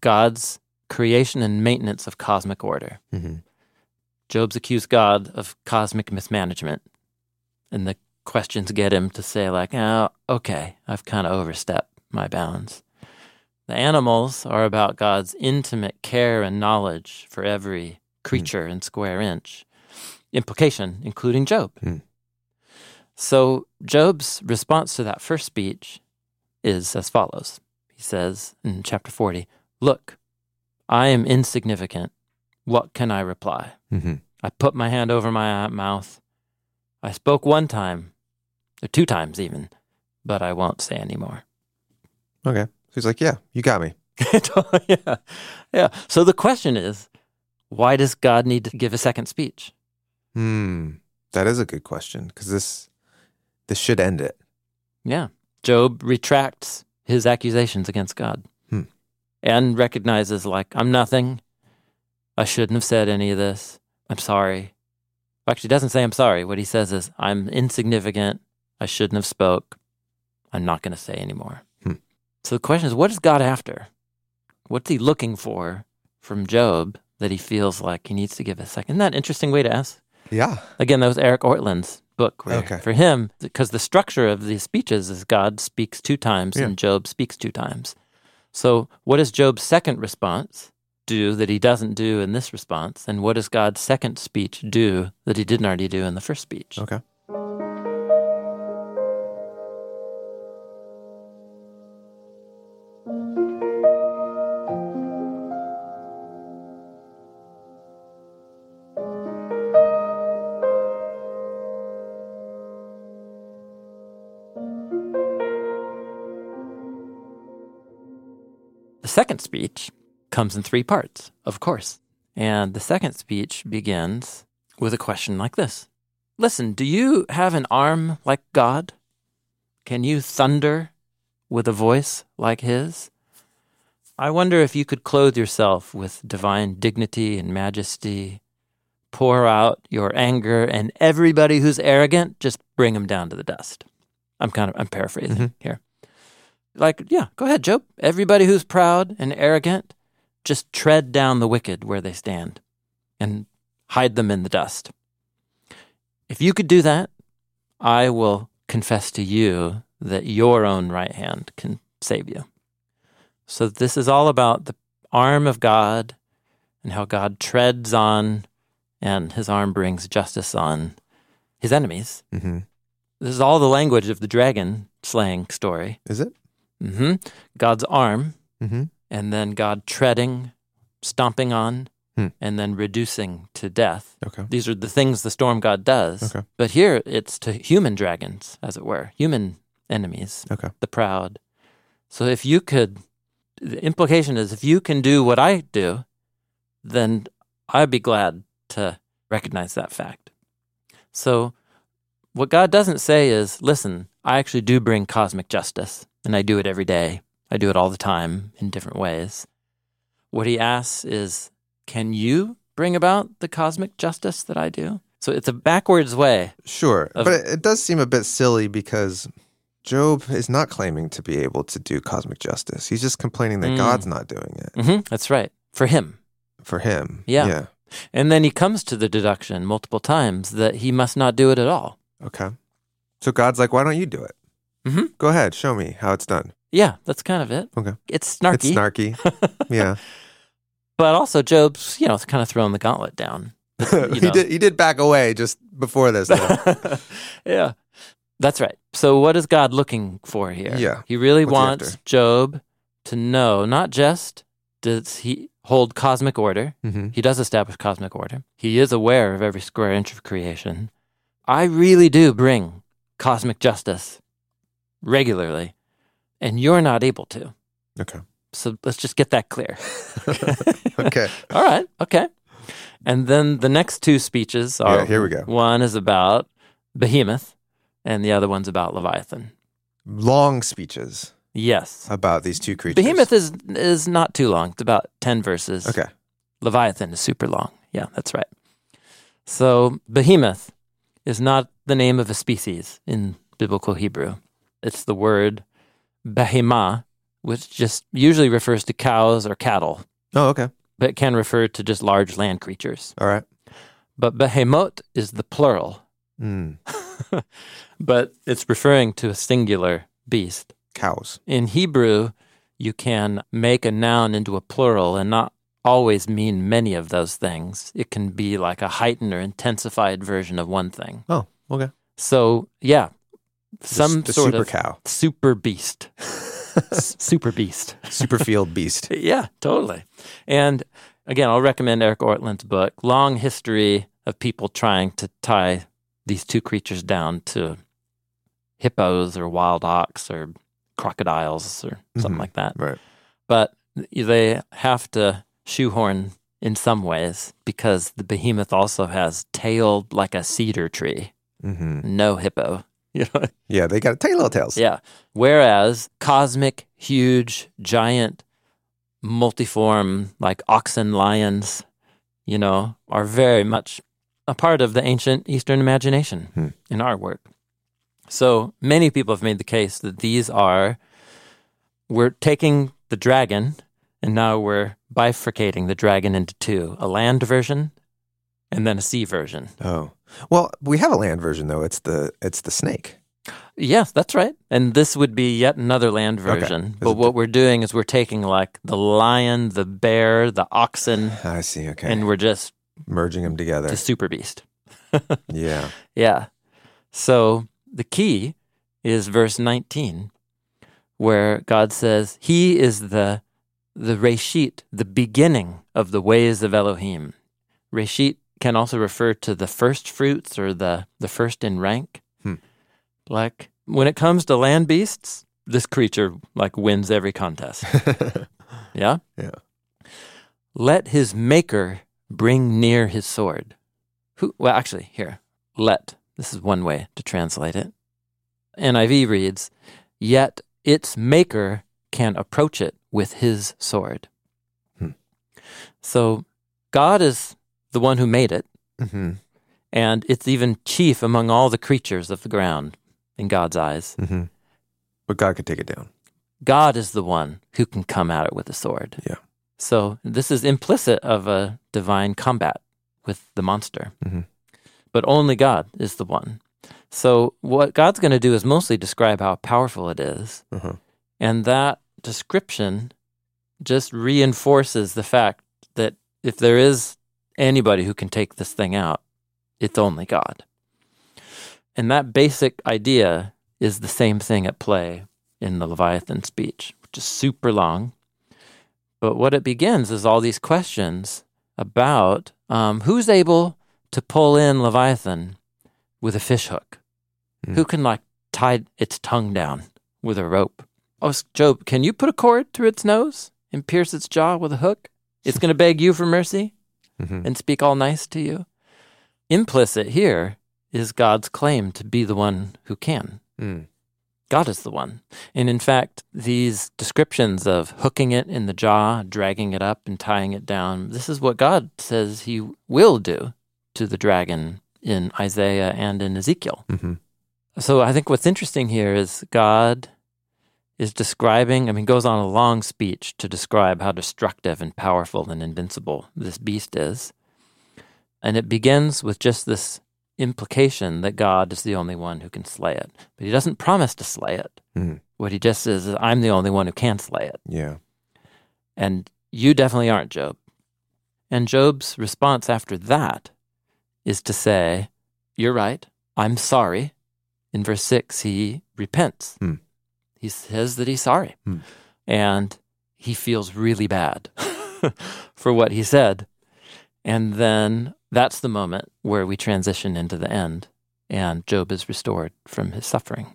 God's creation and maintenance of cosmic order. Mm-hmm. Job's accused God of cosmic mismanagement. And the questions get him to say, like, oh, okay, I've kind of overstepped my bounds. The animals are about God's intimate care and knowledge for every creature and square inch. Implication, including Job. Hmm. So Job's response to that first speech is as follows. He says in chapter 40, Look, I am insignificant. What can I reply? Mm-hmm. I put my hand over my uh, mouth. I spoke one time, or two times even, but I won't say anymore. Okay. So he's like, yeah, you got me. *laughs* yeah. Yeah. So the question is, why does God need to give a second speech? Hmm. That is a good question because this this should end it. Yeah. Job retracts his accusations against God Hmm. and recognizes, like, I'm nothing. I shouldn't have said any of this. I'm sorry. Actually, doesn't say I'm sorry. What he says is, I'm insignificant. I shouldn't have spoke. I'm not going to say anymore. Hmm. So the question is, what is God after? What's he looking for from Job that he feels like he needs to give a second? Isn't that interesting way to ask? Yeah. Again, that was Eric Ortlund's book. Where Okay. For him, because the structure of these speeches is God speaks two times Yeah. and Job speaks two times. So, what does Job's second response do that he doesn't do in this response? And what does God's second speech do that he didn't already do in the first speech? Okay. Second speech comes in three parts, of course. And the second speech begins with a question like this Listen, do you have an arm like God? Can you thunder with a voice like his? I wonder if you could clothe yourself with divine dignity and majesty, pour out your anger, and everybody who's arrogant, just bring them down to the dust. I'm kind of I'm paraphrasing Mhm. here. Like, yeah, go ahead, Job. Everybody who's proud and arrogant, just tread down the wicked where they stand and hide them in the dust. If you could do that, I will confess to you that your own right hand can save you. So, this is all about the arm of God and how God treads on and his arm brings justice on his enemies. Mm-hmm. This is all the language of the dragon slaying story. Is it? Hmm God's arm, Mm-hmm. and then God treading, stomping on, Hmm. and then reducing to death. Okay. These are the things the storm god does. Okay. But here it's to human dragons, as it were, human enemies, Okay. the proud. So if you could, the implication is if you can do what I do, then I'd be glad to recognize that fact. So what God doesn't say is, listen, I actually do bring cosmic justice, and I do it every day. I do it all the time in different ways. What he asks is, can you bring about the cosmic justice that I do? So it's a backwards way. Sure. Of- but it, it does seem a bit silly because Job is not claiming to be able to do cosmic justice. He's just complaining that Mm. God's not doing it hmm That's right. For him. for him. Yeah. Yeah. And then he comes to the deduction multiple times that he must not do it at all. Okay. So God's like, why don't you do it? Mhm. Go ahead. Show me how it's done. Yeah, that's kind of it. Okay. It's snarky. It's snarky. *laughs* yeah. But also, Job's, you know, kind of throwing the gauntlet down. *laughs* You he did. He did back away just before this. *laughs* yeah. That's right. So, what is God looking for here? Yeah. He really What's wants? Job to know not just does he hold cosmic order, Mhm. he does establish cosmic order, he is aware of every square inch of creation. I really do bring cosmic justice regularly, and you're not able to. Okay. So, let's just get that clear. *laughs* Okay. *laughs* All right. Okay. And then the next two speeches are Yeah, here we go. One is about Behemoth, and the other one's about Leviathan. Long speeches Yes. about these two creatures. Behemoth is is not too long. It's about ten verses. Okay. Leviathan is super long. Yeah, that's right. So Behemoth is not the name of a species in biblical Hebrew. It's the word behemah, which just usually refers to cows or cattle, Oh, okay. but it can refer to just large land creatures. All right. But behemoth is the plural, Mm. *laughs* but it's referring to a singular beast. Cows. In Hebrew, you can make a noun into a plural and not always mean many of those things. It can be like a heightened or intensified version of one thing. Oh, okay. So, yeah, some the sort super of cow, super beast. *laughs* Super beast. super field *laughs* beast. Yeah, totally. And again, I'll recommend Eric Ortlund's book, Long History of People Trying to Tie These Two Creatures Down to Hippos or Wild Ox or Crocodiles or something Mhm. like that. Right. But they have to shoehorn in some ways because the behemoth also has tail like a cedar tree, hmm no hippo. *laughs* You know, Yeah, they got tail little tails. yeah. Whereas cosmic, huge, giant, multiform, like oxen, lions, you know, are very much a part of the ancient Eastern imagination Hmm. in our work. So many people have made the case that these are, we're taking the dragon and now we're bifurcating the dragon into two a land version and then a sea version. Oh, well, we have a land version though. It's the it's the snake. Yes, that's right. And this would be yet another land version. Is But what we're doing is we're taking like the lion, the bear, the oxen, I see. Okay, and we're just merging them together. the super beast. *laughs* yeah. Yeah. So the key is verse 19, where God says, He is the the Reshit, the beginning of the ways of Elohim. Reshit can also refer to the first fruits or the, the first in rank. Hmm. Like when it comes to land beasts, this creature like wins every contest. *laughs* Yeah? Yeah. Let his maker bring near his sword. Who well actually here. Let. This is one way to translate it. NIV reads, Yet its maker can approach it with his sword. Hmm. So God is the one who made it, hmm and it's even chief among all the creatures of the ground in God's eyes. hmm But God could take it down. God is the one who can come at it with a sword. Yeah. So this is implicit of a divine combat with the monster. Mhm. But only God is the one. So what God's going to do is mostly describe how powerful it is. Uh-huh. And that description just reinforces the fact that if there is anybody who can take this thing out, it's only God. And that basic idea is the same thing at play in the Leviathan speech, which is super long. But what it begins is all these questions about um, who's able to pull in Leviathan with a fish hook? Hmm. Who can like tie its tongue down with a rope? Oh, Job, can you put a cord through its nose and pierce its jaw with a hook? It's going to beg you for mercy hmm and speak all nice to you. Implicit here is God's claim to be the one who can. Mm. God is the one. And in fact, these descriptions of hooking it in the jaw, dragging it up, and tying it down, this is what God says he will do to the dragon in Isaiah and in Ezekiel. hmm So I think what's interesting here is God is describing, I mean, goes on a long speech to describe how destructive and powerful and invincible this beast is. And it begins with just this implication that God is the only one who can slay it. But he doesn't promise to slay it. Mhm. What he just says is, I'm the only one who can slay it. Yeah. And you definitely aren't, Job. And Job's response after that is to say, You're right. I'm sorry. In verse 6, he repents. Hmm. He says that he's sorry. Hmm. And he feels really bad *laughs* for what he said. And then that's the moment where we transition into the end and Job is restored from his suffering.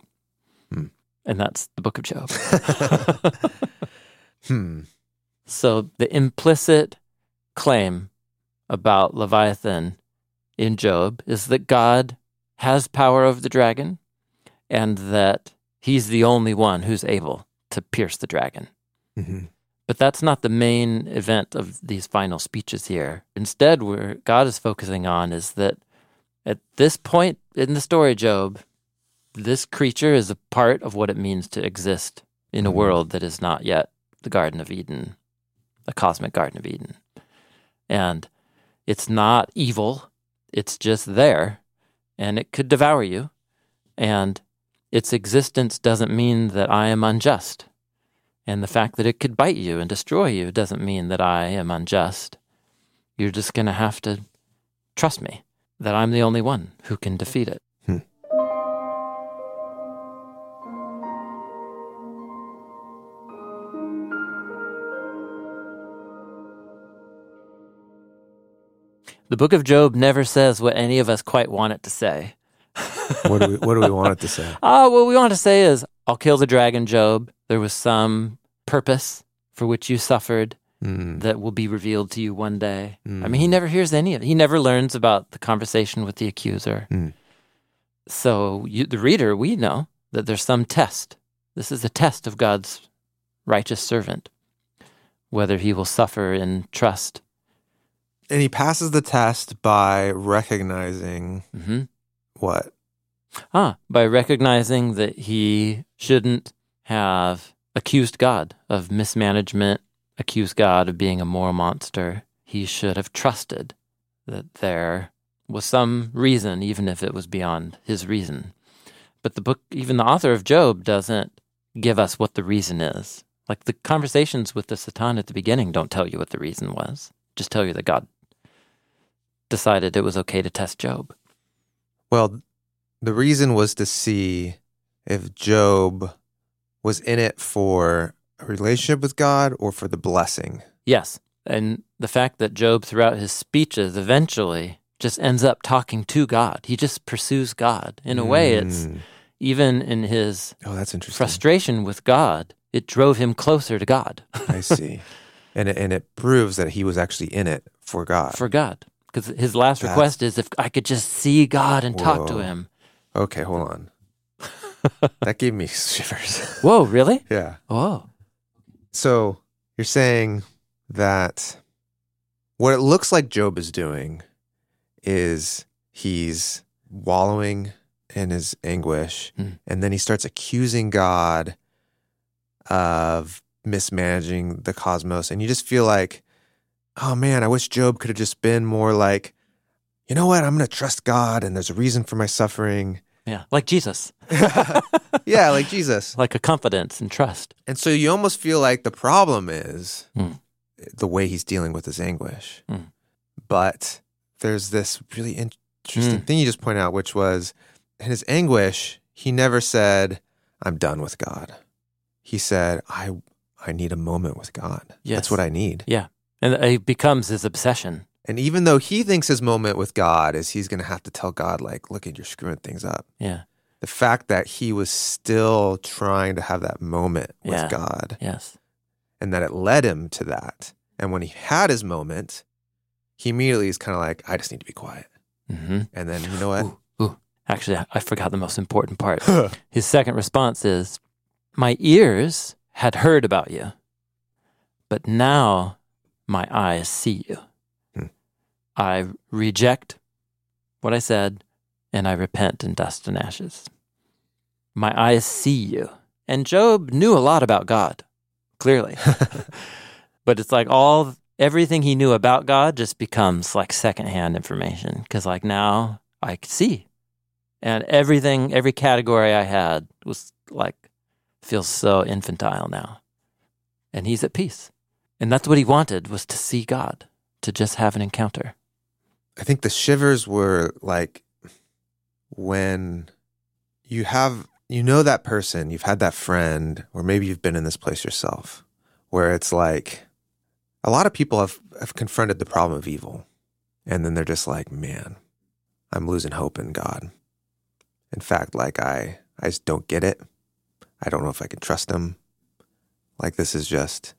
Hmm. And that's the book of Job. *laughs* *laughs* Hmm. So the implicit claim about Leviathan in Job is that God has power over the dragon and that he's the only one who's able to pierce the dragon. Mhm. But that's not the main event of these final speeches here. Instead, where God is focusing on is that at this point in the story, Job, this creature is a part of what it means to exist in a Mhm. world that is not yet the Garden of Eden, a cosmic Garden of Eden. And it's not evil, it's just there, and it could devour you. And its existence doesn't mean that I am unjust. And the fact that it could bite you and destroy you doesn't mean that I am unjust. You're just going to have to trust me that I'm the only one who can defeat it. Hmm. The book of Job never says what any of us quite want it to say. What do we What do we want it to say? Ah, *laughs* what we want to say is, I'll kill the dragon, Job. There was some purpose for which you suffered Hmm. that will be revealed to you one day. I Mm. mean, he never hears any of it. He never learns about the conversation with the accuser. Mm. So, you, the reader, we know that there's some test. This is a test of God's righteous servant, whether he will suffer in trust. And he passes the test by recognizing hmm what? Ah, by recognizing that he shouldn't have accused God of mismanagement, accused God of being a moral monster. He should have trusted that there was some reason, even if it was beyond his reason. But the book, even the author of Job, doesn't give us what the reason is. Like the conversations with the Satan at the beginning don't tell you what the reason was, just tell you that God decided it was okay to test Job. Well, the reason was to see if Job was in it for a relationship with God or for the blessing. Yes. And the fact that Job, throughout his speeches, eventually just ends up talking to God. He just pursues God. In a way, it's Mm. even in his oh, that's interesting. frustration with God, it drove him closer to God, I see, *laughs* and it, and it proves that he was actually in it for God. for God. Because his last That's- request is if I could just see God and talk to him. okay, hold on. *laughs* that gave me shivers. *laughs* Whoa, really? yeah. Whoa. So you're saying that what it looks like Job is doing is he's wallowing in his anguish, Hmm. and then he starts accusing God of mismanaging the cosmos. And you just feel like, oh man, I wish Job could have just been more like, you know what? I'm going to trust God, and there's a reason for my suffering. Yeah. Like Jesus, *laughs* yeah, like Jesus. *laughs* like a confidence and trust. And so you almost feel like the problem is Hmm. the way he's dealing with his anguish. Hmm. But there's this really interesting Hmm. thing you just point out, which was in his anguish, he never said, I'm done with God. He said, I I need a moment with God. Yes. That's what I need. Yeah. And it becomes his obsession. And even though he thinks his moment with God is he's gonna have to tell God, like, look you're screwing things up. Yeah. The fact that he was still trying to have that moment with Yeah. God Yes. and that it led him to that. And when he had his moment, he immediately is kind of like, I just need to be quiet. hmm And then you know what? Ooh, ooh. Actually, I forgot the most important part. *laughs* His second response is, My ears had heard about you, but now my eyes see you. Hmm. I reject what I said, and I repent in dust and ashes. My eyes see you. And Job knew a lot about God, clearly. *laughs* but it's like all everything he knew about God just becomes like secondhand information because like now I see, and everything, every category I had was like feels so infantile now, and he's at peace, and that's what he wanted was to see God, to just have an encounter, I think the shivers were like when you have you know that person, you've had that friend, or maybe you've been in this place yourself, where it's like a lot of people have, have confronted the problem of evil. And then they're just like, man, I'm losing hope in God. In fact, like I I just don't get it. I don't know if I can trust him. Like this is just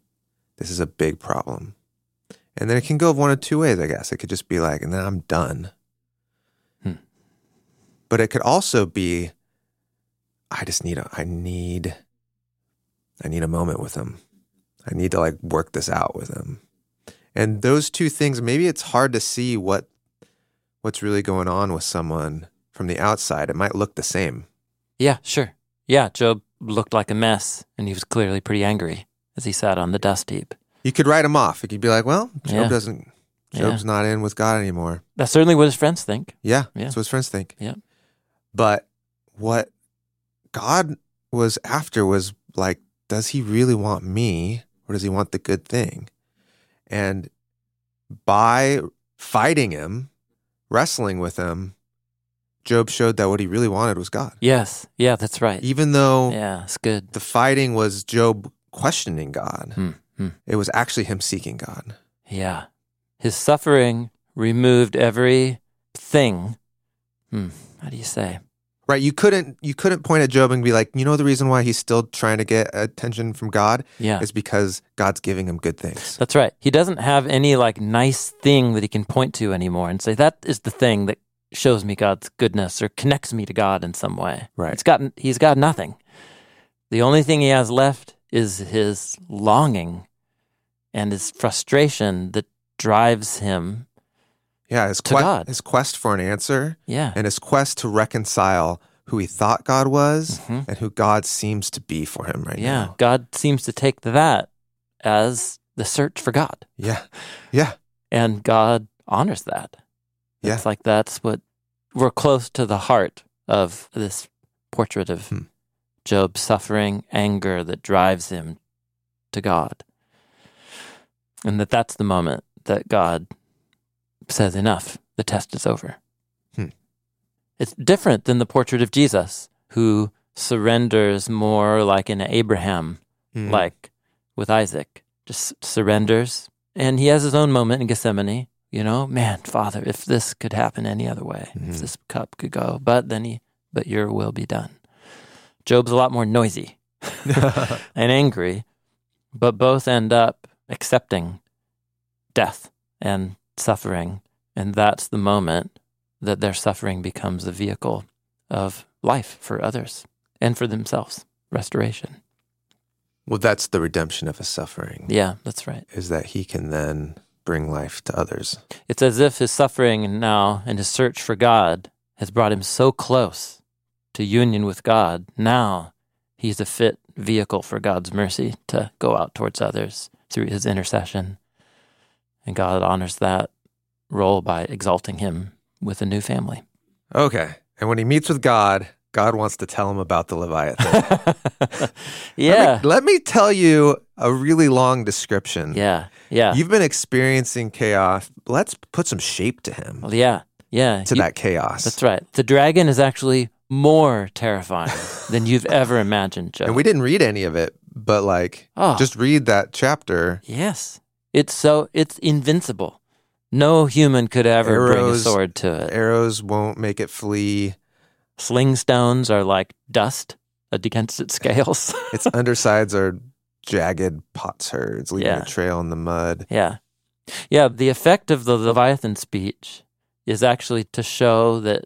this is a big problem. And then it can go one of two ways, I guess. It could just be like, and then I'm done. Hmm. But it could also be, I just need a, I need, I need a moment with him. I need to like work this out with him. And those two things, maybe it's hard to see what, what's really going on with someone from the outside. It might look the same. Yeah, sure. Yeah, Job looked like a mess, and he was clearly pretty angry as he sat on the dust heap. You could write him off. You could be like, well, Job Yeah. doesn't, Yeah. Job's not in with God anymore. That's certainly what his friends think. Yeah, Yeah. that's what his friends think. Yeah. But what God was after was like, does he really want me or does he want the good thing? And by fighting him, wrestling with him, Job showed that what he really wanted was God. Yes. Yeah, that's right. Even though Yeah, it's good. the fighting was Job questioning God, Hmm, hmm. it was actually him seeking God. Yeah. His suffering removed every thing. Hmm. How do you say? Right? You couldn't you couldn't point at Job and be like, you know the reason why he's still trying to get attention from God Yeah. is because God's giving him good things. That's right. He doesn't have any like nice thing that he can point to anymore and say that is the thing that shows me God's goodness or connects me to God in some way. Right. It's got he's got nothing. The only thing he has left is his longing and his frustration that drives him. Yeah, his To que- God. his quest for an answer Yeah. and his quest to reconcile who he thought God was Mhm. and who God seems to be for him right now. yeah. now. God seems to take that as the search for God. Yeah. Yeah. And God honors that. Yeah. It's like that's what we're close to the heart of this portrait of Hmm. Job's suffering, anger that drives him to God. And that that's the moment that God says, enough, the test is over. Hmm. It's different than the portrait of Jesus, who surrenders more like in Abraham Mm. like with Isaac, just surrenders. And he has his own moment in Gethsemane. You know, man, Father, if this could happen any other way, if this cup could go, but then he, but your will be done. Job's a lot more noisy *laughs* and angry, but both end up accepting death and suffering. And that's the moment that their suffering becomes a vehicle of life for others and for themselves, restoration. well, that's the redemption of his suffering. Yeah, that's right. Is that he can then bring life to others. It's as if his suffering now and his search for God has brought him so close to union with God. Now he's a fit vehicle for God's mercy to go out towards others through his intercession. And God honors that role by exalting him with a new family. Okay. And when he meets with God, God wants to tell him about the Leviathan. *laughs* yeah. Let me, let me tell you a really long description. Yeah. Yeah. You've been experiencing chaos. Let's put some shape to him, Well, yeah. Yeah. to You- that chaos. That's right. The dragon is actually more terrifying than you've ever imagined, Job. And we didn't read any of it, but like, Oh. just read that chapter. Yes. It's so it's invincible. No human could ever bring a sword to it. Arrows won't make it flee. Sling stones are like dust against its scales. *laughs* Its undersides are jagged potsherds, leaving Yeah. a trail in the mud. yeah. Yeah, the effect of the Leviathan speech is actually to show that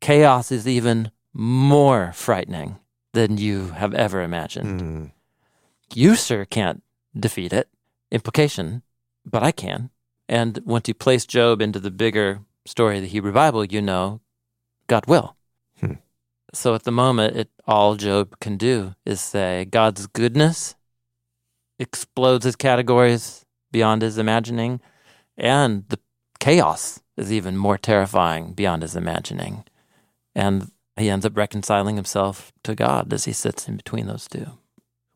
chaos is even more frightening than you have ever imagined. Hmm. You, sir, can't defeat it. Implication, but I can. And once you place Job into the bigger story of the Hebrew Bible, you know God will. Hmm. So at the moment, it all Job can do is say God's goodness explodes his categories beyond his imagining, and the chaos is even more terrifying beyond his imagining. And he ends up reconciling himself to God as he sits in between those two.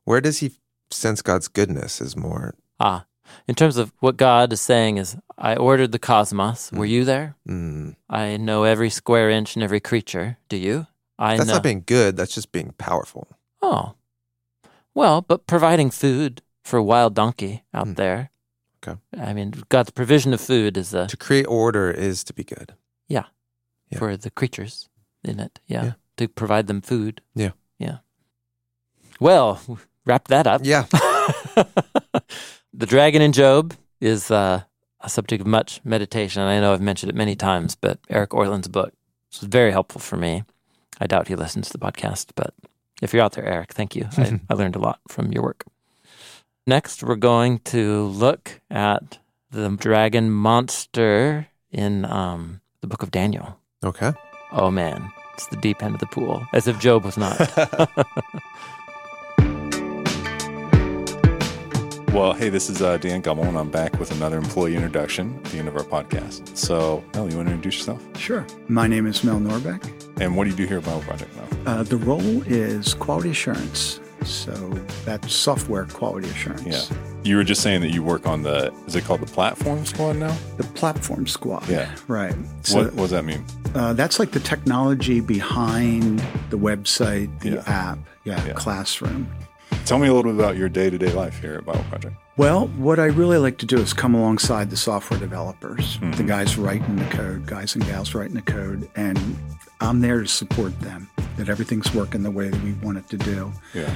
Where does he sense God's goodness is more? Ah, In terms of what God is saying is, I ordered the cosmos. Were you there? Mm. I know every square inch and every creature. Do you? I That's know. not being good. That's just being powerful. oh, well, but providing food for a wild donkey out Hmm. there. Okay. I mean, God's provision of food is a To create order is to be good. yeah. for the creatures in it. Yeah. Yeah. To provide them food. Yeah. Yeah. Well, *laughs* wrap that up. Yeah. *laughs* the dragon in Job is uh, a subject of much meditation. I know I've mentioned it many times, but Eric Ortlund's book was very helpful for me. I doubt he listens to the podcast, but if you're out there, Eric, thank you. I, *laughs* I learned a lot from your work. Next, we're going to look at the dragon monster in um, the book of Daniel. Okay. Oh man, it's the deep end of the pool, as if Job was not. *laughs* Well, hey, this is uh, Dan Gummel, and I'm back with another employee introduction at the end of our podcast. So, Mel, you want to introduce yourself? Sure. My name is Mel Norbeck. And what do you do here at BibleProject now? Uh, the role is quality assurance. So that's software quality assurance. Yeah. You were just saying that you work on the, is it called the platform squad now? The platform squad. Yeah. Right. So what, what does that mean? uh, that's like the technology behind the website, the Yeah. app, yeah, Yeah. classroom. Tell me a little bit about your day to day life here at BibleProject. Well, what I really like to do is come alongside the software developers, Mm-hmm. the guys writing the code, guys and gals writing the code, and I'm there to support them, that everything's working the way that we want it to do. Yeah.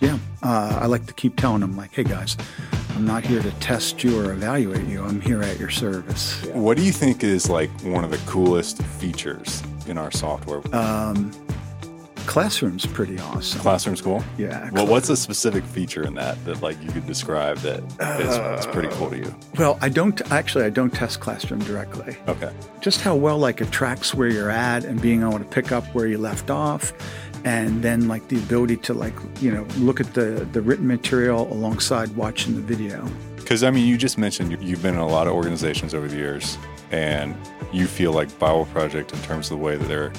Yeah, uh, I like to keep telling them, like, hey guys, I'm not here to test you or evaluate you. I'm here at your service. What do you think is like one of the coolest features in our software? Um, classroom's pretty awesome. Classroom's cool? yeah. Well, what's a specific feature in that that like you could describe that is, uh, is pretty cool to you? Well, I don't actually. I don't test classroom directly. Okay. Just how well like it tracks where you're at and being able to pick up where you left off, and then like the ability to like you know look at the the written material alongside watching the video. Because I mean, you just mentioned you- you've been in a lot of organizations over the years, and you feel like BibleProject, in terms of the way that they're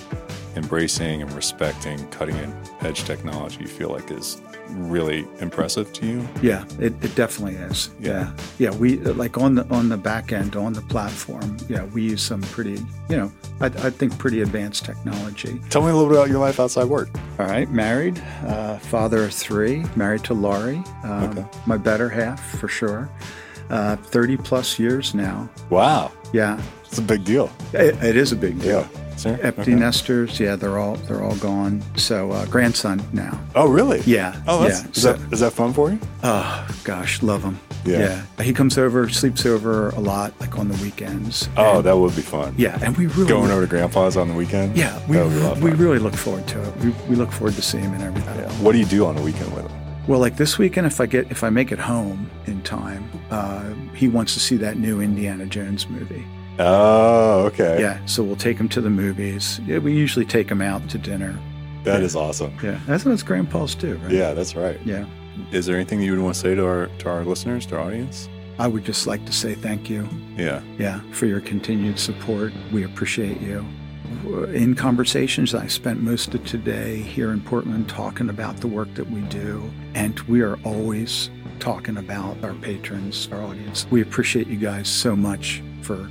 embracing and respecting cutting edge technology, you feel like is really impressive to you. Yeah, it, it definitely is. Yeah. yeah, yeah. We like on the on the back end on the platform. Yeah, we use some pretty, you know, I, I think pretty advanced technology. Tell me a little bit about your life outside work. All right, married, uh, father of three, married to Laurie, um, Okay. my better half for sure. Uh, Thirty plus years now. Wow, Yeah, it's a big deal. it, it is a big deal. Sure. Empty Okay. nesters, yeah, they're all they're all gone. So uh, grandson now. Oh, really? Yeah. Oh, that's, yeah. is, So- that, is that fun for you? Oh gosh, love him. Yeah. He comes over, sleeps over a lot, like on the weekends. Oh, And- that would be fun. yeah, and we really Going over to Grandpa's on the weekend. Yeah, we, that would be a lot of we really look forward to it. We, we look forward to seeing him and everything. What do you do on the weekend with him? Well, like this weekend, if I get if I make it home in time, uh, he wants to see that new Indiana Jones movie. Oh, okay. Yeah, so we'll take him to the movies. Yeah, we usually take him out to dinner. That is awesome. Yeah, that's what grandpas do, right? Yeah, that's right. Yeah. Is there anything you would want to say to our to our listeners, to our audience? I would just like to say thank you. Yeah. Yeah, for your continued support. We appreciate you. In conversations, I spent most of today here in Portland talking about the work that we do, and we are always talking about our patrons, our audience. We appreciate you guys so much for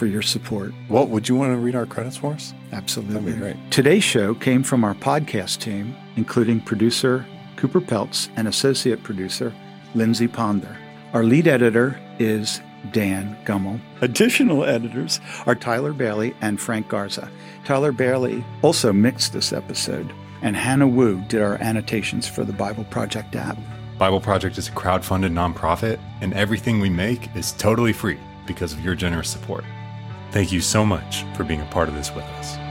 for your support. Well, would you want to read our credits for us? Absolutely. That'd be great. Today's show came from our podcast team, including producer Cooper Peltz and associate producer Lindsey Ponder. Our lead editor is Dan Gummel. Additional editors are Tyler Bailey and Frank Garza. Tyler Bailey also mixed this episode, and Hannah Woo did our annotations for the BibleProject app. BibleProject is a crowd-funded nonprofit, and everything we make is totally free because of your generous support. Thank you so much for being a part of this with us.